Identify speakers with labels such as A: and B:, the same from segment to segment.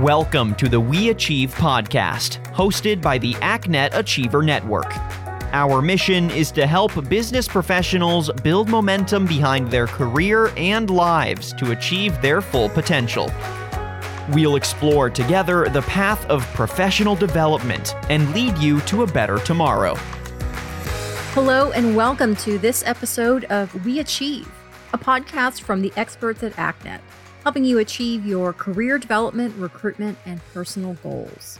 A: Welcome to the We Achieve podcast, hosted by the ACNET Achiever Network. Our mission is to help business professionals build momentum behind their career and lives to achieve their full potential. We'll explore together the path of professional development and lead you to a better tomorrow.
B: Hello, and welcome to this episode of We Achieve, a podcast from the experts at ACNET helping you achieve your career development, recruitment, and personal goals.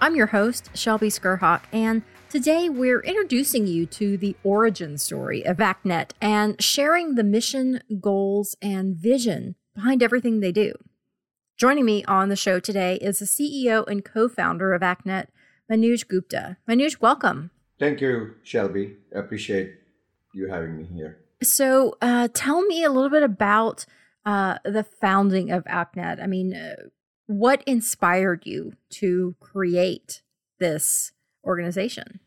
B: I'm your host, Shelby Skrhak, and today we're introducing you to the origin story of ACNET and sharing the mission, goals, and vision behind everything they do. Joining me on the show today is the CEO and co founder of ACNET, Manoj Gupta. Manuj, welcome.
C: Thank you, Shelby. I appreciate you having me here.
B: So, uh, tell me a little bit about uh, the founding of ACNET. I mean, uh, what inspired you to create this organization?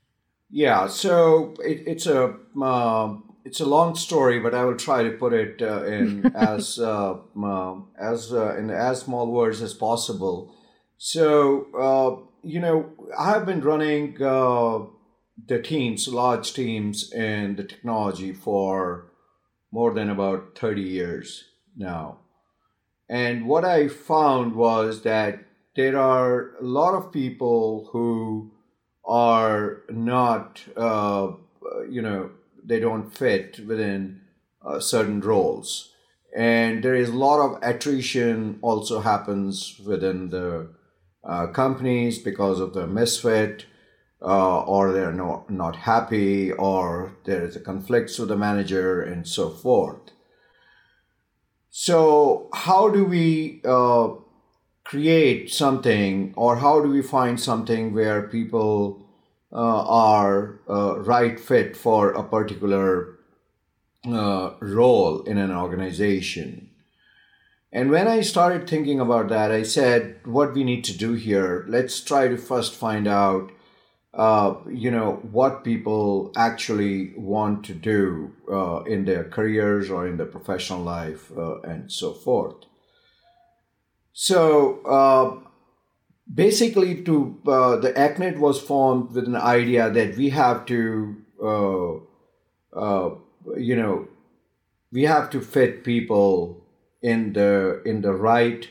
C: Yeah, so it, it's a uh, it's a long story, but I will try to put it uh, in as uh, um, as uh, in as small words as possible. So you know, I have been running the teams, large teams in the technology for more than about thirty years now. And what I found was that there are a lot of people who are not, uh, you know, they don't fit within uh, certain roles. And there is a lot of attrition also happens within the uh, companies because of the misfit, uh, or they're not, not happy, or there is a conflict with the manager, and so forth. So, how do we uh, create something, or how do we find something where people uh, are uh, right fit for a particular uh, role in an organization? And when I started thinking about that, I said, what we need to do here, let's try to first find out uh, you know what people actually want to do uh, in their careers or in their professional life uh, and so forth. So uh, basically to uh, the acnet was formed with an idea that we have to you know we have to fit people in the in the right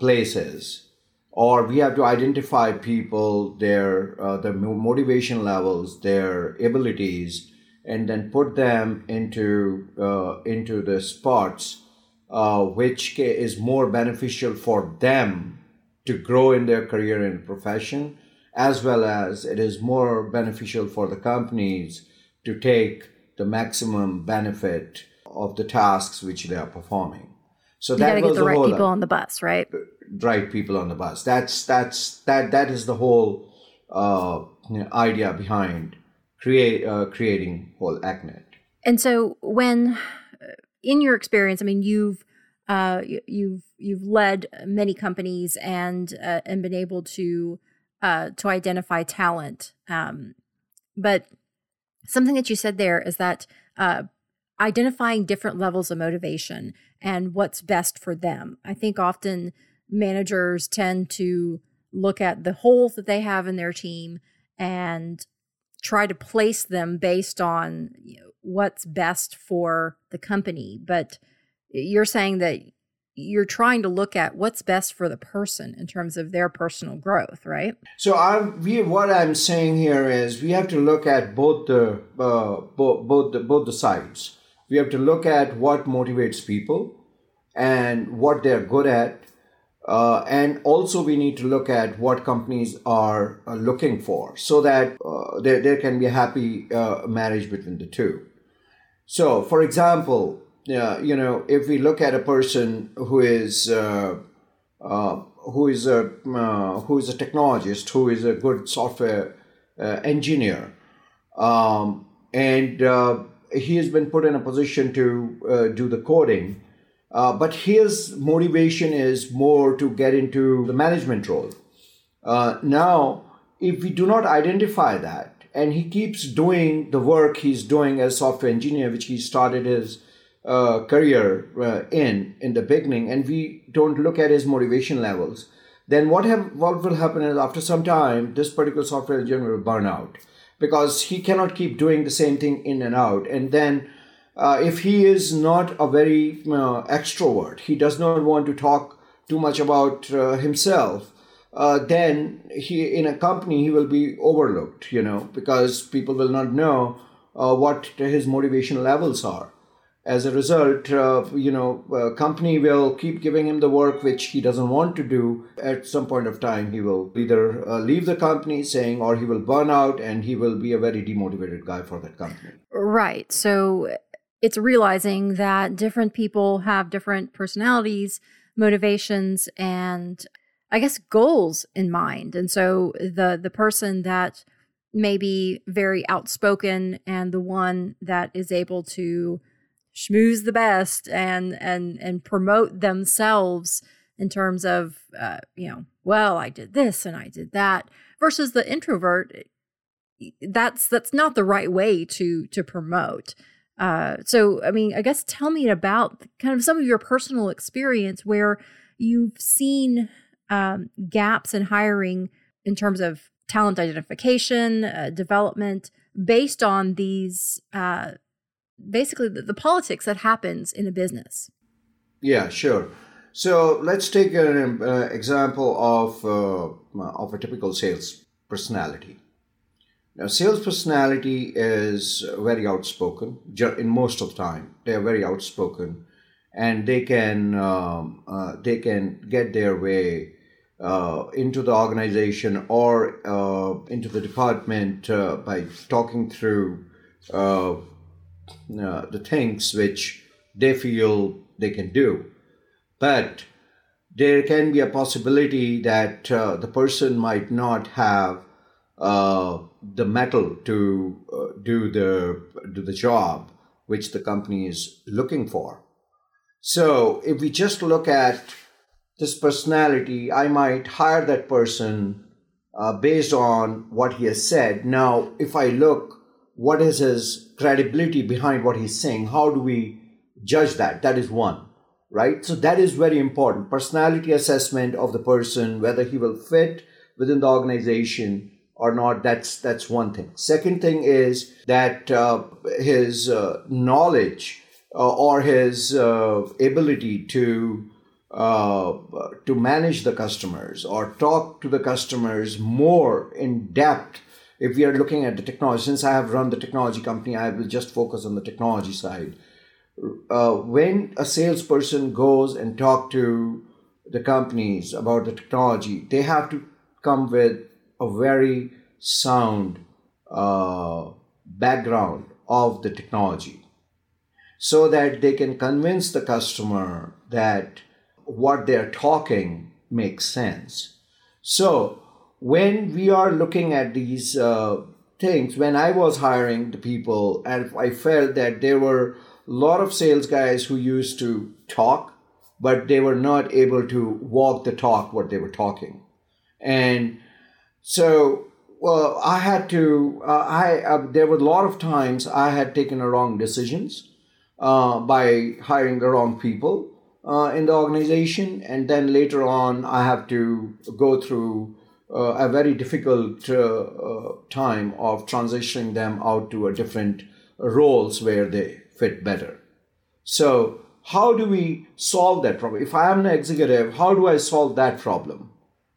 C: places or we have to identify people their uh, their motivation levels their abilities and then put them into uh, into the spots uh, which is more beneficial for them to grow in their career and profession as well as it is more beneficial for the companies to take the maximum benefit of the tasks which they are performing.
B: So you that got to get the right people on the bus right
C: right people on the bus. That's that's that that is the whole uh, idea behind create uh, creating whole ACNET.
B: And so, when uh, in your experience, I mean, you've uh, you've you've led many companies and uh, and been able to uh, to identify talent. Um, but something that you said there is that uh, identifying different levels of motivation and what's best for them. I think often managers tend to look at the holes that they have in their team and try to place them based on you know, what's best for the company. But you're saying that you're trying to look at what's best for the person in terms of their personal growth, right?
C: So I'm, we, what I'm saying here is we have to look at both the uh, both both the, both the sides. We have to look at what motivates people and what they're good at uh, and also, we need to look at what companies are uh, looking for so that uh, there, there can be a happy uh, marriage between the two. So, for example, you know, if we look at a person who is uh, uh, who is a who is a technologist, who is a good software engineer, um, and he has been put in a position to do the coding uh, but his motivation is more to get into the management role. Uh, now, if we do not identify that, and he keeps doing the work he's doing as software engineer, which he started his uh, career uh, in in the beginning, and we don't look at his motivation levels, then what, have, what will happen is after some time, this particular software engineer will burn out because he cannot keep doing the same thing in and out. And then, uh, if he is not a very uh, extrovert, he does not want to talk too much about uh, himself. Uh, then he in a company he will be overlooked, you know, because people will not know uh, what his motivation levels are as a result, you know, company will keep giving him the work which he doesn't want to do. At some point of time, he will either leave the company saying, or he will burn out and he will be a very demotivated guy for that company.
B: Right. So it's realizing that different people have different personalities, motivations, and I guess goals in mind. And so the the person that may be very outspoken and the one that is able to schmooze the best and and and promote themselves in terms of uh, you know well i did this and i did that versus the introvert that's that's not the right way to to promote uh, so i mean i guess tell me about kind of some of your personal experience where you've seen um, gaps in hiring in terms of talent identification uh, development based on these uh, basically the, the politics that happens in a business.
C: Yeah, sure. So let's take an uh, example of uh, of a typical sales personality. Now, sales personality is very outspoken. In most of the time, they are very outspoken, and they can um, uh, they can get their way uh, into the organization or uh, into the department uh, by talking through uh, uh, the things which they feel they can do. But there can be a possibility that the person might not have uh, the mettle to uh, do the do the job which the company is looking for. So if we just look at this personality, I might hire that person uh, based on what he has said. Now, if I look what is his credibility behind what he's saying? How do we judge that? That is one, right? So that is very important. Personality assessment of the person, whether he will fit within the organization or not. That's that's one thing. Second thing is that uh, his uh, knowledge uh, or his uh, ability to uh, to manage the customers or talk to the customers more in depth if we are looking at the technology, since I have run the technology company, I will just focus on the technology side. Uh, when a salesperson goes and talk to the companies about the technology, they have to come with a very sound uh, background of the technology so that they can convince the customer that what they're talking makes sense. So when we are looking at these uh, things, when I was hiring the people, and I felt that there were a lot of sales guys who used to talk, but they were not able to walk the talk what they were talking, and so well, I had to. Uh, I uh, there were a lot of times I had taken the wrong decisions uh, by hiring the wrong people uh, in the organization, and then later on I have to go through uh, a very difficult uh, time of transitioning them out to a different roles where they fit better. So, how do we solve that problem? If I am an executive, how do I solve that problem?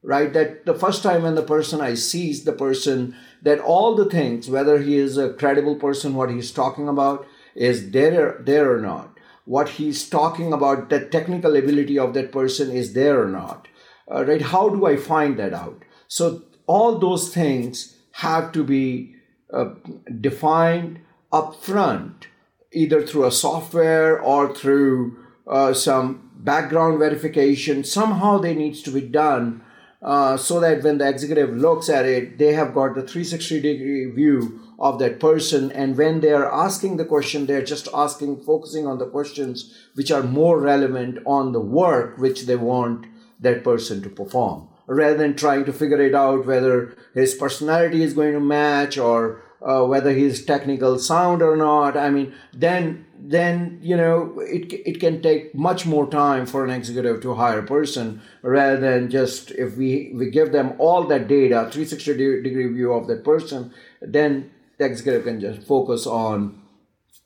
C: Right? That the first time when the person I see is the person that all the things, whether he is a credible person, what he's talking about is there, there or not. What he's talking about, the technical ability of that person is there or not. Uh, right? How do I find that out? So all those things have to be uh, defined upfront, either through a software or through uh, some background verification. Somehow they needs to be done uh, so that when the executive looks at it, they have got the 360 degree view of that person. And when they are asking the question, they're just asking, focusing on the questions which are more relevant on the work which they want that person to perform rather than trying to figure it out whether his personality is going to match or uh, whether he's technical sound or not. I mean, then then you know it it can take much more time for an executive to hire a person rather than just if we we give them all that data 360 degree view of that person then the executive can just focus on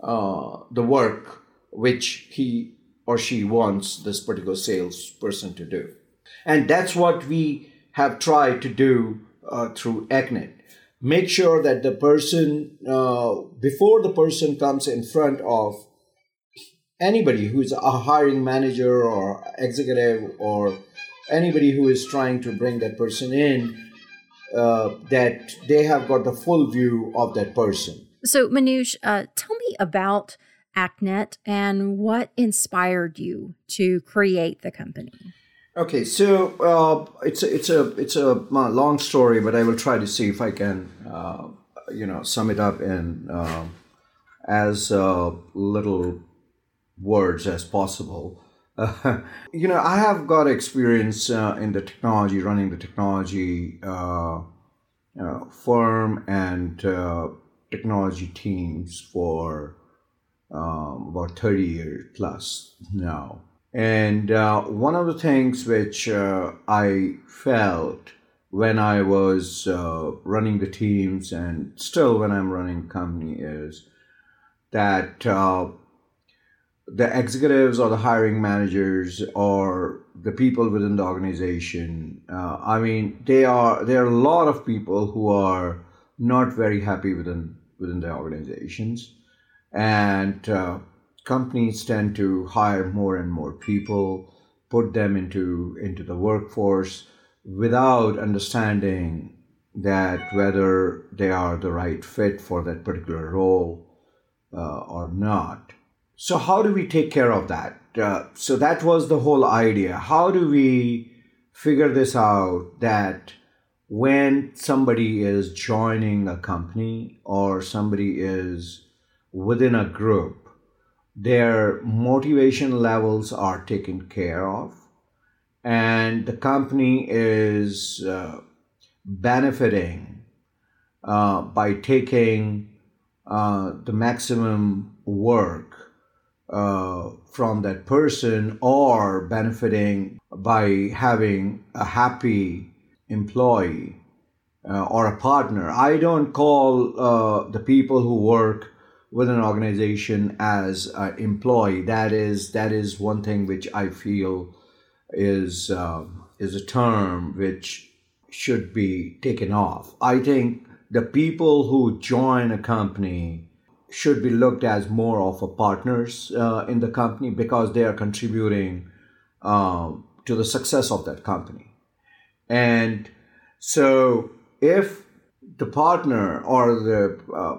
C: uh, the work which he or she wants this particular salesperson to do. And that's what we have tried to do uh, through ACNET make sure that the person uh, before the person comes in front of anybody who's a hiring manager or executive or anybody who is trying to bring that person in uh, that they have got the full view of that person.
B: So Manoj, uh, tell me about ACNET and what inspired you to create the company.
C: Okay, so uh, it's a, it's a it's a long story, but I will try to see if I can uh, you know sum it up in uh, as uh, little words as possible. you know, I have got experience uh, in the technology, running the technology uh, firm and technology teams for um, about thirty years plus now. And uh, one of the things which uh, I felt when I was uh, running the teams and still when I'm running company is that uh, the executives or the hiring managers or the people within the organization, uh, I mean, they are there are a lot of people who are not very happy within within their organizations, and uh, companies tend to hire more and more people, put them into into the workforce without understanding that whether they are the right fit for that particular role uh, or not. So how do we take care of that? Uh, so that was the whole idea. How do we figure this out that when somebody is joining a company or somebody is within a group their motivation levels are taken care of and the company is uh, benefiting uh, by taking uh, the maximum work uh, from that person or benefiting by having a happy employee uh, or a partner. I don't call uh, the people who work with an organization as an employee. That is that is one thing which I feel is uh, is a term which should be taken off. I think the people who join a company should be looked as more of a partners uh, in the company because they are contributing uh, to the success of that company. And so if the partner or the uh,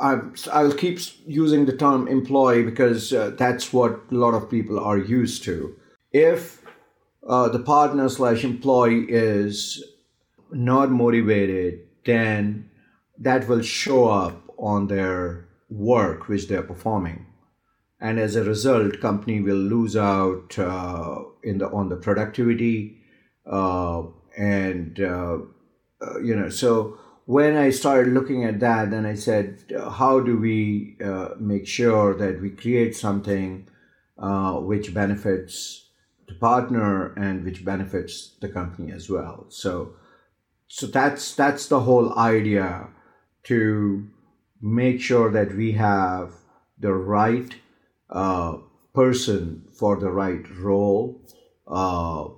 C: I, I'll keep using the term employee because uh, that's what a lot of people are used to. If uh, the partner slash employee is not motivated, then that will show up on their work which they're performing, and as a result, company will lose out uh, in the on the productivity, uh, and uh, uh, you know so when I started looking at that, then I said, how do we uh, make sure that we create something uh, which benefits the partner and which benefits the company as well? So, so that's that's the whole idea to make sure that we have the right uh, person for the right role uh,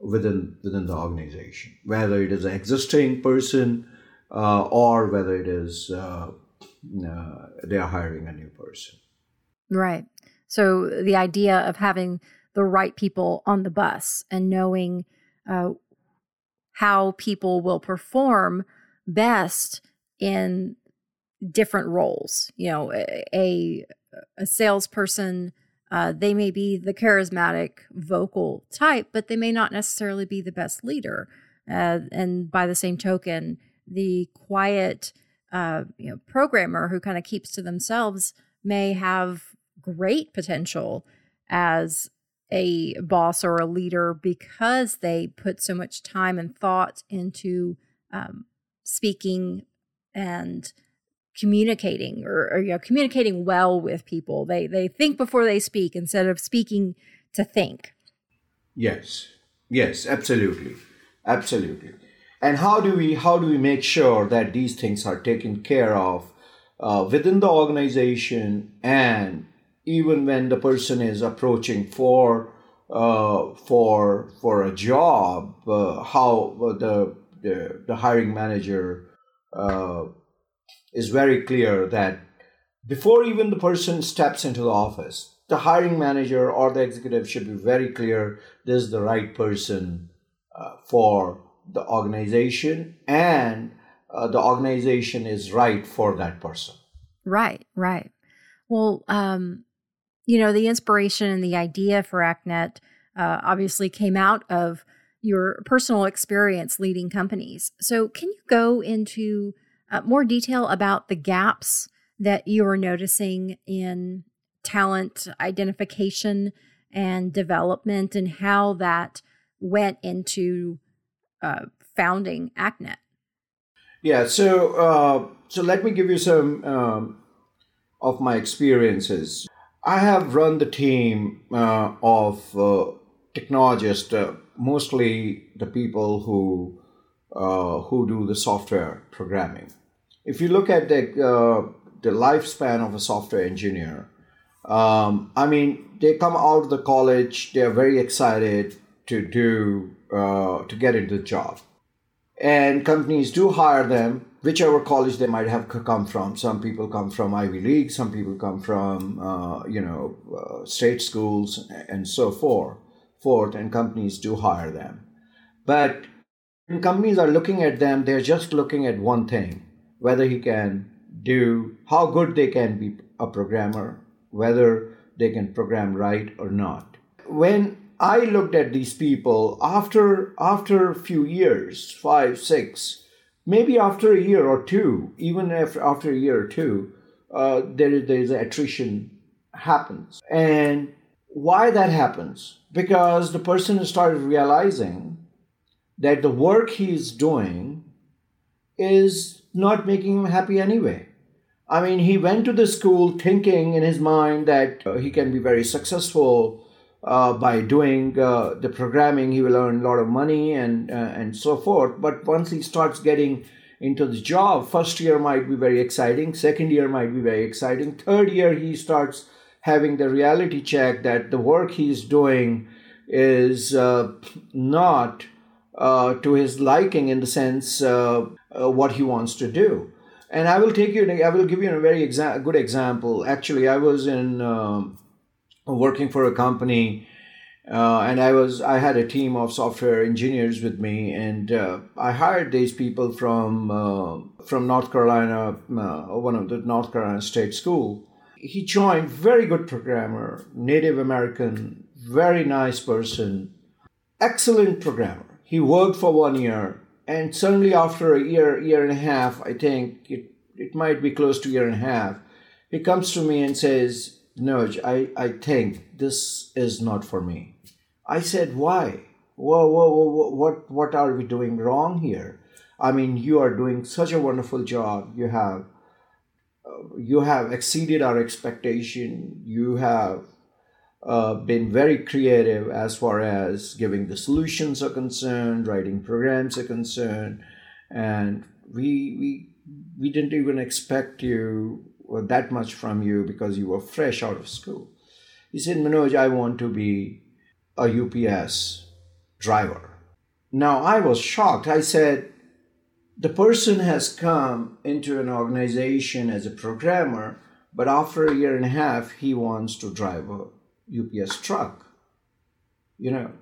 C: within within the organization, whether it is an existing person uh, or whether it is uh, uh, they are hiring a new person.
B: Right. So the idea of having the right people on the bus and knowing uh, how people will perform best in different roles. You know, a a salesperson, uh, they may be the charismatic vocal type, but they may not necessarily be the best leader. Uh, and by the same token, the quiet uh, you know programmer who kind of keeps to themselves may have great potential as a boss or a leader because they put so much time and thought into um, speaking and communicating or, or you know communicating well with people. They they think before they speak instead of speaking to think.
C: Yes. Yes, absolutely. Absolutely. And how do we how do we make sure that these things are taken care of uh, within the organization and even when the person is approaching for uh, for for a job, uh, how the, the the hiring manager uh, is very clear that before even the person steps into the office, the hiring manager or the executive should be very clear this is the right person uh, for the organization and uh, the organization is right for that person.
B: Right, right. Well, um, you know, the inspiration and the idea for ACNET uh, obviously came out of your personal experience leading companies. So, can you go into uh, more detail about the gaps that you are noticing in talent identification and development and how that went into uh, founding ACNET?
C: Yeah, so uh, so let me give you some um, of my experiences. I have run the team uh, of uh, technologists, uh, mostly the people who uh, who do the software programming. If you look at the uh, the lifespan of a software engineer, um, I mean, they come out of the college, they are very excited to do uh, to get into the job, and companies do hire them whichever college they might have come from. Some people come from Ivy League, some people come from uh, you know uh, state schools and so forth. Forth and companies do hire them, but when companies are looking at them, they're just looking at one thing: whether he can do, how good they can be a programmer, whether they can program right or not. When I looked at these people after after a few years, five, six maybe after a year or two, even after, after a year or two, uh, there, there is attrition happens. And why that happens? Because the person started realizing that the work he's doing is not making him happy anyway. I mean, he went to the school thinking in his mind that uh, he can be very successful uh, by doing uh, the programming, he will earn a lot of money and uh, and so forth. But once he starts getting into the job, first year might be very exciting, second year might be very exciting, third year he starts having the reality check that the work he's doing is uh, not uh, to his liking in the sense uh, what he wants to do. And I will take you. I will give you a very exa- good example. Actually, I was in. Um, working for a company uh, and I was I had a team of software engineers with me, and uh, I hired these people from uh, from North Carolina, uh, one of the North Carolina State School. He joined, very good programmer, Native American, very nice person, excellent programmer. He worked for one year, and suddenly after a year, year and a half, I think it it might be close to a year and a half, he comes to me and says, Noj, I, I think this is not for me. I said, why? Whoa, whoa, whoa, what, what are we doing wrong here? I mean, you are doing such a wonderful job. You have, uh, you have exceeded our expectation. You have uh, been very creative as far as giving the solutions are concerned, writing programs are concerned, and we we we didn't even expect you that much from you because you were fresh out of school. He said, Manoj, I want to be a UPS driver. Now I was shocked. I said, the person has come into an organization as a programmer, but after a year and a half, he wants to drive a UPS truck. You know,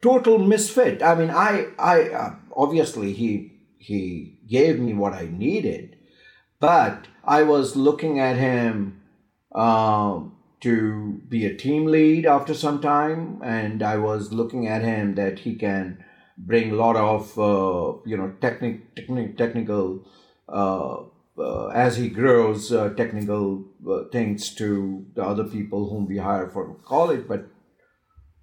C: total misfit. I mean, I, I uh, obviously he he gave me what I needed, but I was looking at him uh, to be a team lead after some time, and I was looking at him that he can bring a lot of uh, you know technic, technic technical uh, as he grows uh, technical uh, things to the other people whom we hire for college, but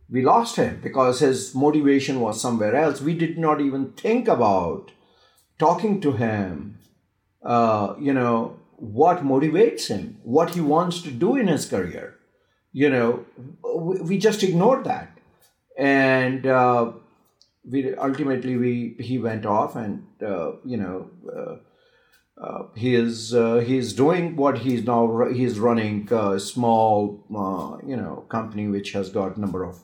C: we lost him because his motivation was somewhere else. We did not even think about talking to him uh, you know, what motivates him, what he wants to do in his career. You know, we, we just ignored that, and uh, we ultimately we he went off, and uh, you know. Uh, uh, he is uh, he's doing what he's now he's running a small uh, you know company which has got number of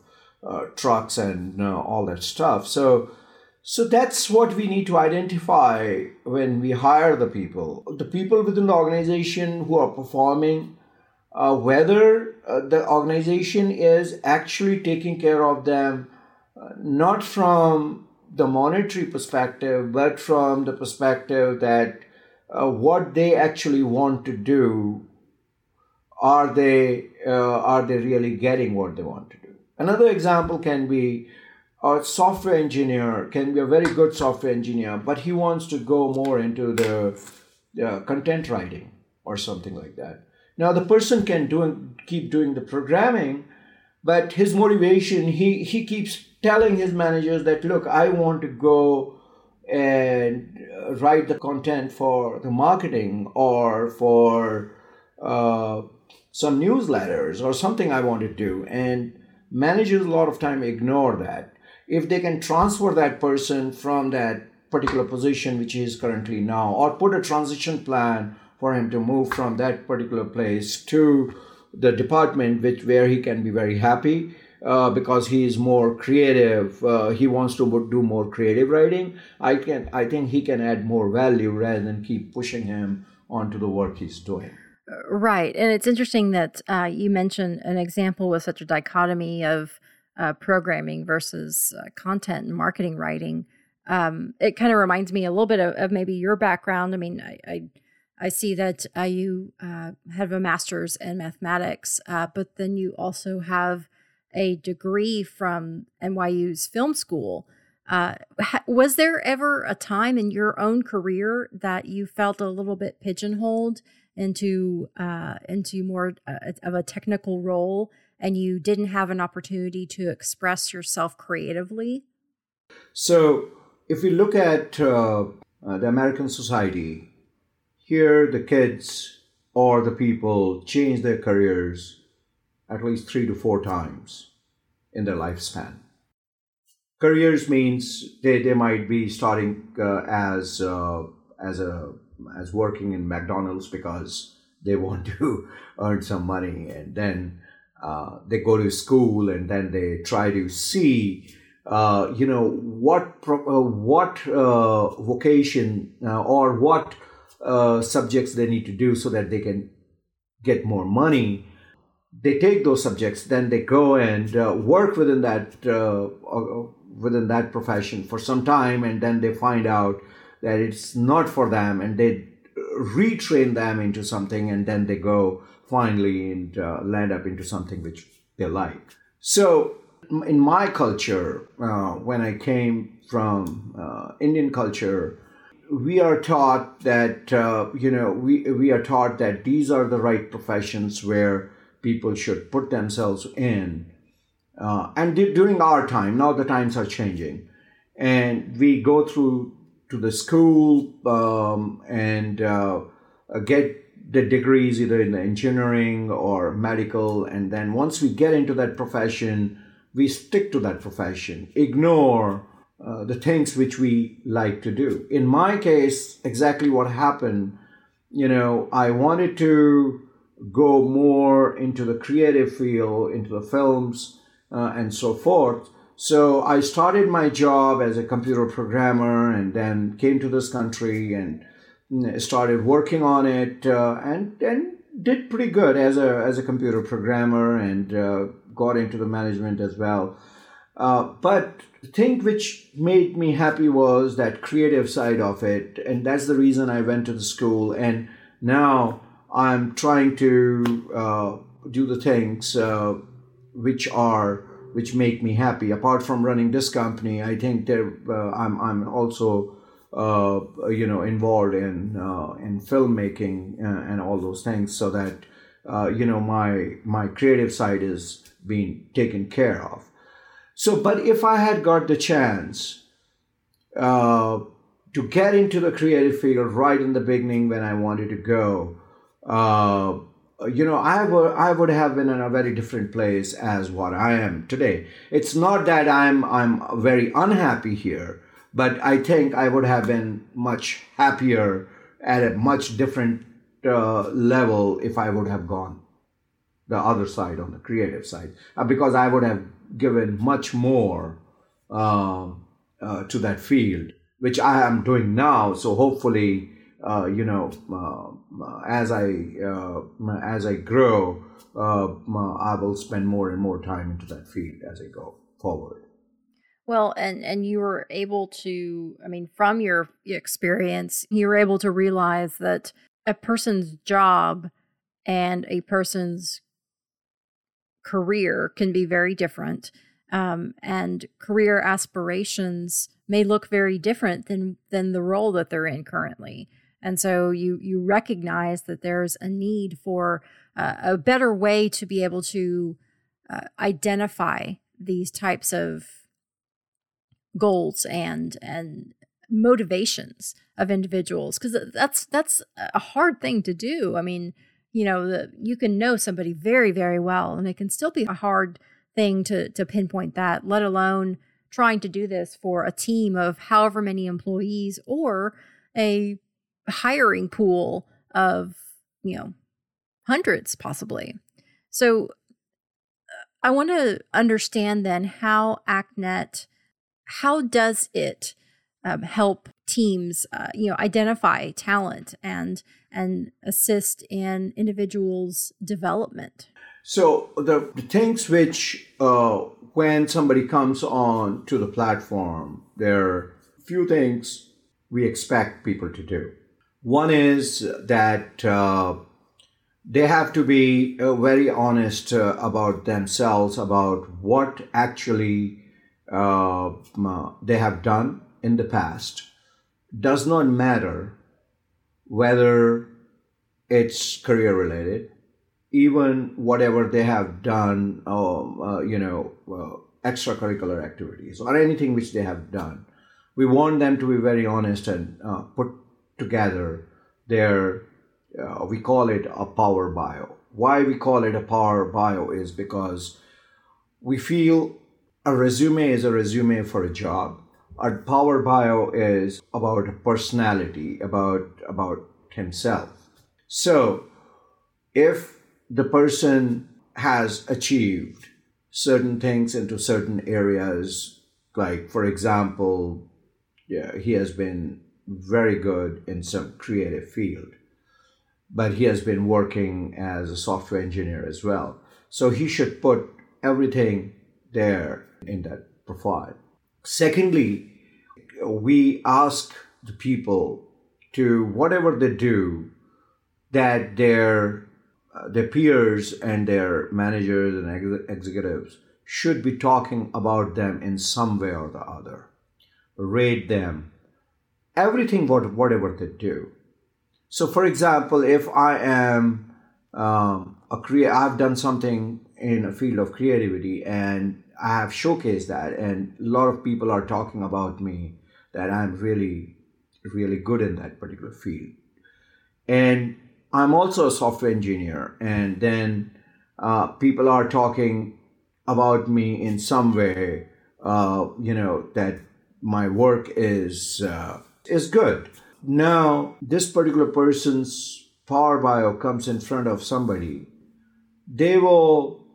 C: uh, trucks and uh, all that stuff. So so that's what we need to identify when we hire the people. The people within the organization who are performing uh, whether the organization is actually taking care of them not from the monetary perspective but from the perspective that uh, what they actually want to do are they uh, are they really getting what they want to do? Another example can be a software engineer can be a very good software engineer but he wants to go more into the uh, content writing or something like that. Now the person can do and keep doing the programming but his motivation he he keeps telling his managers that look i want to go and write the content for the marketing or for uh, some newsletters or something I want to do. And managers a lot of time ignore that. If they can transfer that person from that particular position which he is currently now, or put a transition plan for him to move from that particular place to the department which where he can be very happy uh, because he is more creative. Uh, he wants to do more creative writing. I can, I think he can add more value rather than keep pushing him onto the work he's doing.
B: Uh, right, and it's interesting that uh, you mentioned an example with such a dichotomy of uh, programming versus uh, content and marketing writing. Um, it kind of reminds me a little bit of, of, maybe your background. I mean, I, I I see that uh, you uh, have a master's in mathematics, uh, but then you also have a degree from NYU's film school. Uh, was there ever a time in your own career that you felt a little bit pigeonholed into uh, into more uh, of a technical role, and you didn't have an opportunity to express yourself creatively?
C: So, if we look at uh, uh, the American society, here the kids or the people change their careers at least three to four times in their lifespan. Careers means they, they might be starting uh, as uh, as a as working in McDonald's because they want to earn some money, and then uh, they go to school, and then they try to see, uh, you know, what pro- uh, what uh, vocation or what subjects they need to do so that they can get more money they take those subjects, then they go and uh, work within that uh, uh, within that profession for some time, and then they find out that it's not for them, and they retrain them into something, and then they go finally and uh, land up into something which they like. So, in my culture, uh, when I came from uh, Indian culture, we are taught that you know we we are taught that these are the right professions where people should put themselves in. Uh, and during our time, now the times are changing, and we go through to the school um, and uh, get the degrees either in the engineering or medical, and then once we get into that profession, we stick to that profession, ignore uh, the things which we like to do. In my case, exactly what happened, you know, I wanted to go more into the creative field, into the films, uh, and so forth. So I started my job as a computer programmer and then came to this country and mm, started working on it uh, and, and did pretty good as a, as a computer programmer and uh, got into the management as well. Uh, but the thing which made me happy was that creative side of it. And that's the reason I went to the school. And now I'm trying to uh, do the things uh, which are which make me happy. Apart from running this company, I think there uh, I'm I'm also uh, you know involved in uh, in filmmaking uh, and all those things, so that you know my my creative side is being taken care of. So, but if I had got the chance to get into the creative field right in the beginning when I wanted to go uh, you know, I would I would have been in a very different place as what I am today. It's not that I'm I'm very unhappy here, but I think I would have been much happier at a much different uh, level if I would have gone the other side on the creative side uh, because I would have given much more um, uh, to that field, which I am doing now. So hopefully uh, you know, uh, as I uh, as I grow, I will spend more and more time into that field as I go forward.
B: Well, and and you were able to, I mean, from your experience, you were able to realize that a person's job and a person's career can be very different. Um, and career aspirations may look very different than than the role that they're in currently. And so you you recognize that there's a need for uh, a better way to be able to uh, identify these types of goals and and motivations of individuals because that's that's a hard thing to do. I mean, you know, the, you can know somebody very very well, and it can still be a hard thing to to pinpoint that. Let alone trying to do this for a team of however many employees or a hiring pool of, you know, hundreds possibly. So uh, I want to understand then how ACNET, how does it um, help teams, uh, you know, identify talent and and assist in individuals' development?
C: So the, the things which uh, when somebody comes on to the platform, there are few things we expect people to do. One is that uh, they have to be uh, very honest uh, about themselves, about what actually uh, they have done in the past. Does not matter whether it's career related, even whatever they have done, um, uh, you know, uh, extracurricular activities or anything which they have done. We want them to be very honest and put together their uh, we call it a power bio. Why we call it a power bio is because we feel a resume is a resume for a job. A power bio is about personality about about himself. So if the person has achieved certain things into certain areas like for example yeah, he has been very good in some creative field, but he has been working as a software engineer as well. So he should put everything there in that profile. Secondly, we ask the people to whatever they do that their uh, their peers and their managers and ex- executives should be talking about them in some way or the other rate them everything what, whatever they do. So, for example, if I am um, a create, I've done something in a field of creativity and I have showcased that, and a lot of people are talking about me that I'm really, really good in that particular field. And I'm also a software engineer, and then uh, people are talking about me in some way, uh, you know, that my work is. Uh, is good. Now, this particular person's power bio comes in front of somebody, they will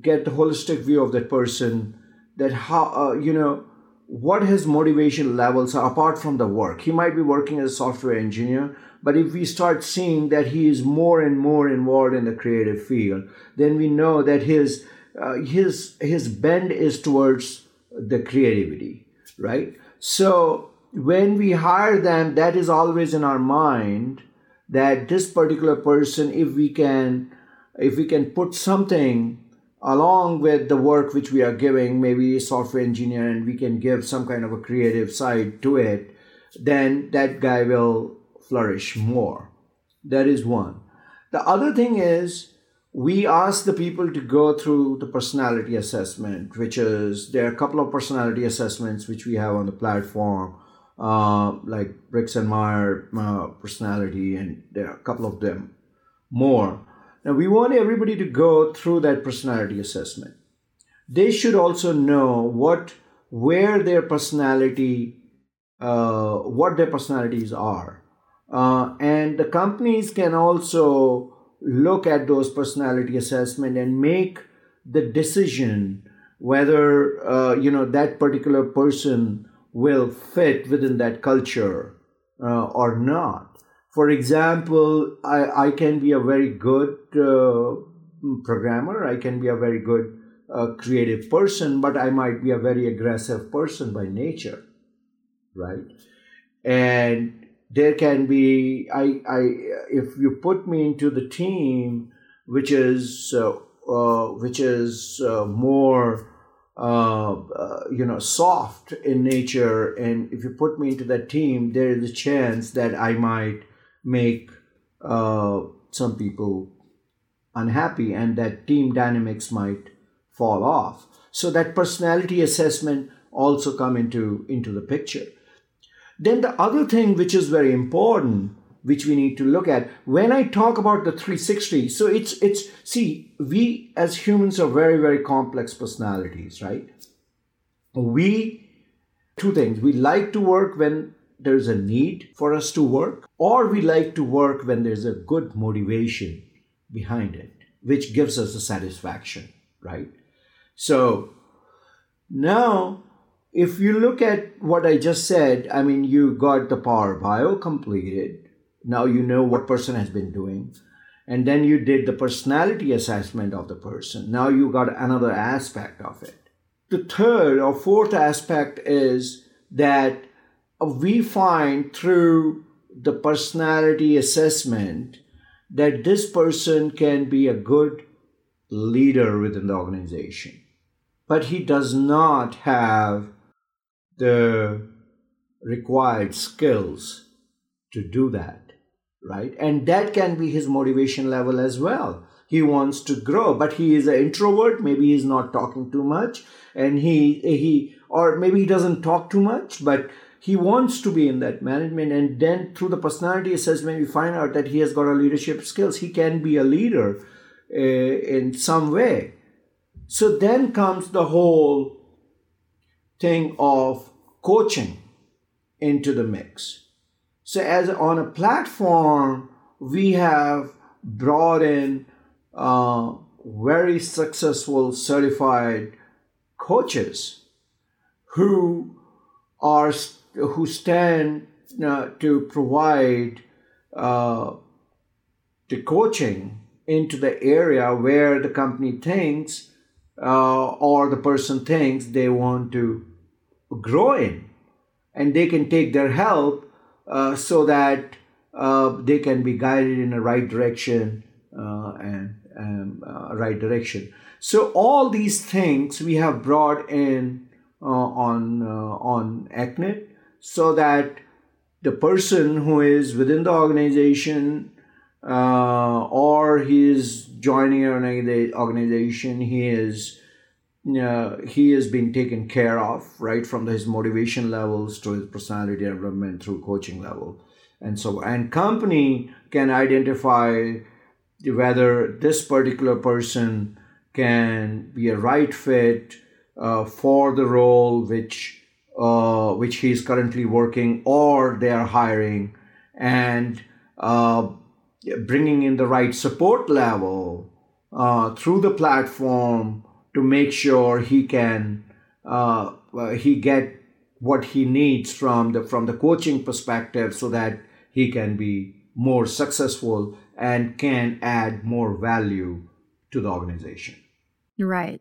C: get the holistic view of that person that how uh, you know what his motivation levels are apart from the work. He might be working as a software engineer but if we start seeing that he is more and more involved in the creative field then we know that his uh, his his bend is towards the creativity right? So when we hire them, that is always in our mind that this particular person, if we can, if we can put something along with the work which we are giving, maybe software engineer, and we can give some kind of a creative side to it, then that guy will flourish more. That is one. The other thing is we ask the people to go through the personality assessment, which is there are a couple of personality assessments which we have on the platform uh, like Briggs and Meyer uh, personality, and there are a couple of them. more. Now, we want everybody to go through that personality assessment. They should also know what, where their personality, uh, what their personalities are. Uh, and the companies can also look at those personality assessment and make the decision whether uh, you know that particular person will fit within that culture uh, or not. For example, I, I can be a very good uh, programmer, I can be a very good uh, creative person, but I might be a very aggressive person by nature, right? And there can be, I, I, if you put me into the team, which is, uh, uh, which is uh, more uh, uh, you know soft in nature. And if you put me into that team there is a chance that i might make uh, some people unhappy and that team dynamics might fall off. So that personality assessment also come into into the picture. Then the other thing which is very important which we need to look at. When i talk about the 360 so it's it's see we as humans are very very complex personalities right? We two things. We like to work when there's a need for us to work or we like to work when there's a good motivation behind it which gives us a satisfaction right? So now if you look at what i just said i mean you got the power bio completed now you know what person has been doing. And then you did the personality assessment of the person. Now you got another aspect of it. The third or fourth aspect is that we find through the personality assessment that this person can be a good leader within the organization, but he does not have the required skills to do that right? And that can be his motivation level as well. He wants to grow, but he is an introvert. Maybe he's not talking too much, and he he or maybe he doesn't talk too much, but he wants to be in that management. And then through the personality assessment, we find out that he has got a leadership skills. He can be a leader uh, in some way. So then comes the whole thing of coaching into the mix so, as on a platform, we have brought in uh, very successful certified coaches who are who stand uh, to provide uh, the coaching into the area where the company thinks uh, or the person thinks they want to grow in. And they can take their help uh, so that uh, they can be guided in the right direction uh, and, and uh, right direction. So all these things we have brought in on on ACNET so that the person who is within the organization uh, or he is joining an organization, he is uh, he has been taken care of right from his motivation levels to his personality development through coaching level and so and company can identify whether this particular person can be a right fit uh, for the role which uh, which he is currently working or they are hiring and uh, bringing in the right support level uh, through the platform to make sure he can uh, uh, he get what he needs from the from the coaching perspective so that he can be more successful and can add more value to the organization.
B: Right.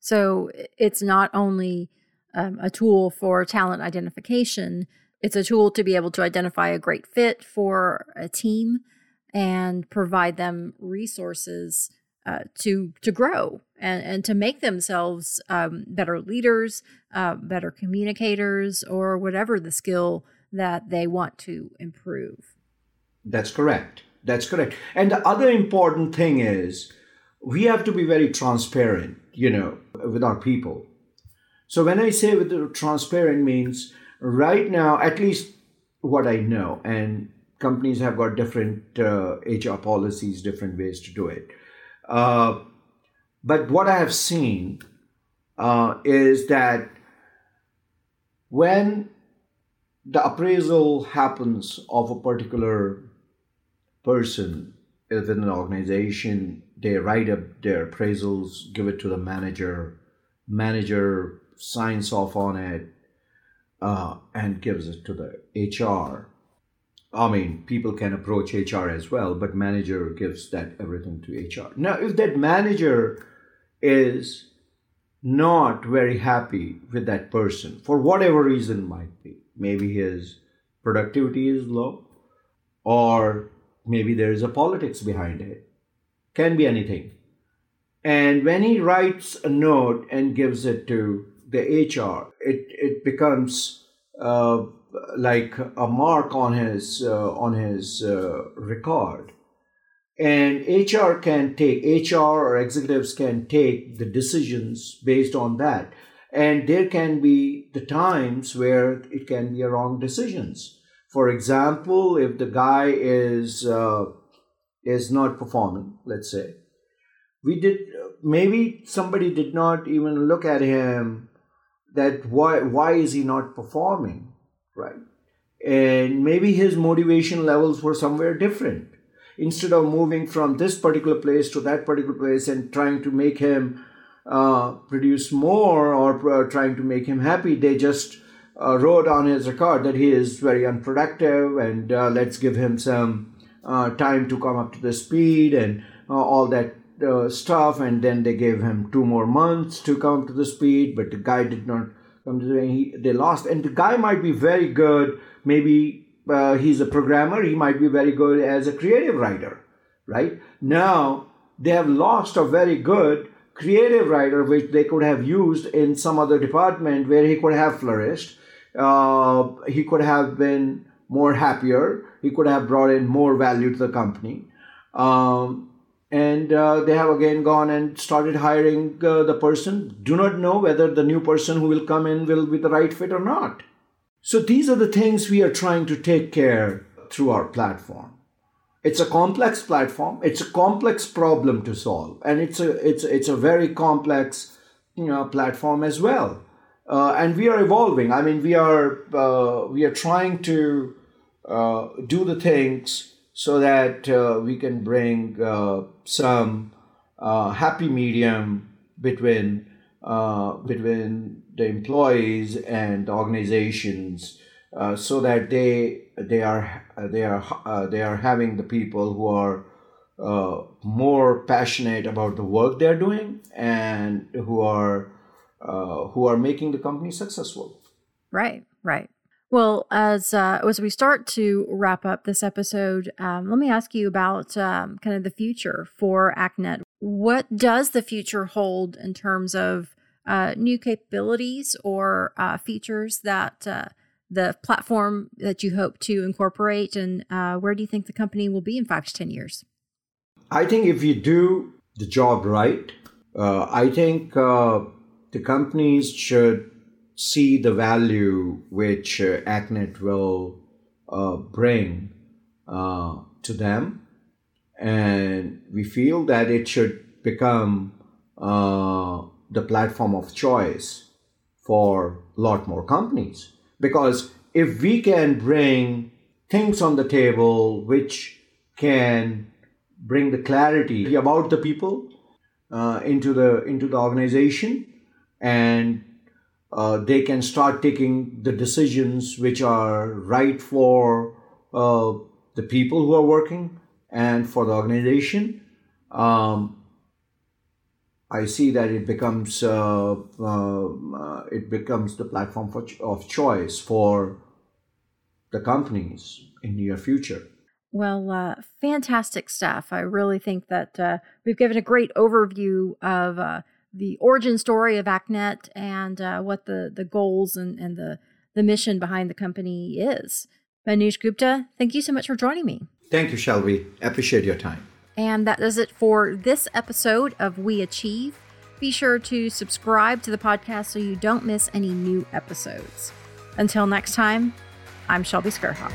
B: So it's not only um, a tool for talent identification it's a tool to be able to identify a great fit for a team and provide them resources uh, to to grow and, and to make themselves um, better leaders, uh, better communicators, or whatever the skill that they want to improve.
C: That's correct. That's correct. And the other important thing is we have to be very transparent, you know, with our people. So when I say with the transparent means right now, at least what I know, and companies have got different uh, HR policies, different ways to do it. Uh, but what I have seen uh, is that when the appraisal happens of a particular person within an organization, they write up their appraisals, give it to the manager, manager signs off on it, uh, and gives it to the HR. I mean, people can approach HR as well, but manager gives that everything to HR. Now, if that manager is not very happy with that person for whatever reason might be, maybe his productivity is low, or maybe there is a politics behind it, can be anything. And when he writes a note and gives it to the HR, it, it becomes uh, like a mark on his uh, on his uh, record. And hr can take hr or executives can take the decisions based on that. And there can be the times where it can be wrong decisions. For example if the guy is uh, is not performing let's say we did maybe somebody did not even look at him that why why is he not performing right? And maybe his motivation levels were somewhere different. Instead of moving from this particular place to that particular place and trying to make him uh, produce more or uh, trying to make him happy, they just uh, wrote on his record that he is very unproductive and uh, let's give him some uh, time to come up to the speed and uh, all that stuff. And then they gave him two more months to come to the speed, but the guy did not he, they lost. And the guy might be very good. Maybe uh, he's a programmer. He might be very good as a creative writer, right? Now they have lost a very good creative writer, which they could have used in some other department where he could have flourished. Uh, he could have been more happier. He could have brought in more value to the company. Um, and uh, they have again gone and started hiring uh, the person. Do not know whether the new person who will come in will be the right fit or not. So these are the things we are trying to take care through our platform. It's a complex platform. It's a complex problem to solve. And it's a it's it's a very complex you know platform as well. Uh, and we are evolving. I mean we are uh, we are trying to uh, do the things so that uh, we can bring uh, some uh, happy medium between uh, between the employees and the organizations, uh, so that they they are they are they are having the people who are more passionate about the work they're doing and who are who are making the company successful.
B: Right, right. Well, as uh, as we start to wrap up this episode, um, let me ask you about um, kind of the future for ACNET. What does the future hold in terms of uh, new capabilities or uh, features that uh, the platform that you hope to incorporate, and uh, where do you think the company will be in five to ten years?
C: I think if you do the job right, uh, I think the companies should see the value which uh, ACNET will uh, bring uh, to them. And we feel that it should become uh, the platform of choice for a lot more companies. Because if we can bring things on the table which can bring the clarity about the people uh, into the into the organization and uh, they can start taking the decisions which are right for uh, the people who are working and for the organization. Um, I see that it becomes uh, uh it becomes the platform for, of choice for the companies in near future.
B: Well, uh, fantastic stuff. I really think that uh, we've given a great overview of the origin story of ACNET and uh, what the, the goals and, and the, the mission behind the company is. Manoj Gupta, thank you so much for joining me.
C: Thank you, Shelby. Appreciate your time.
B: And that does it for this episode of We Achieve. Be sure to subscribe to the podcast so you don't miss any new episodes. Until next time, I'm Shelby Skrhak.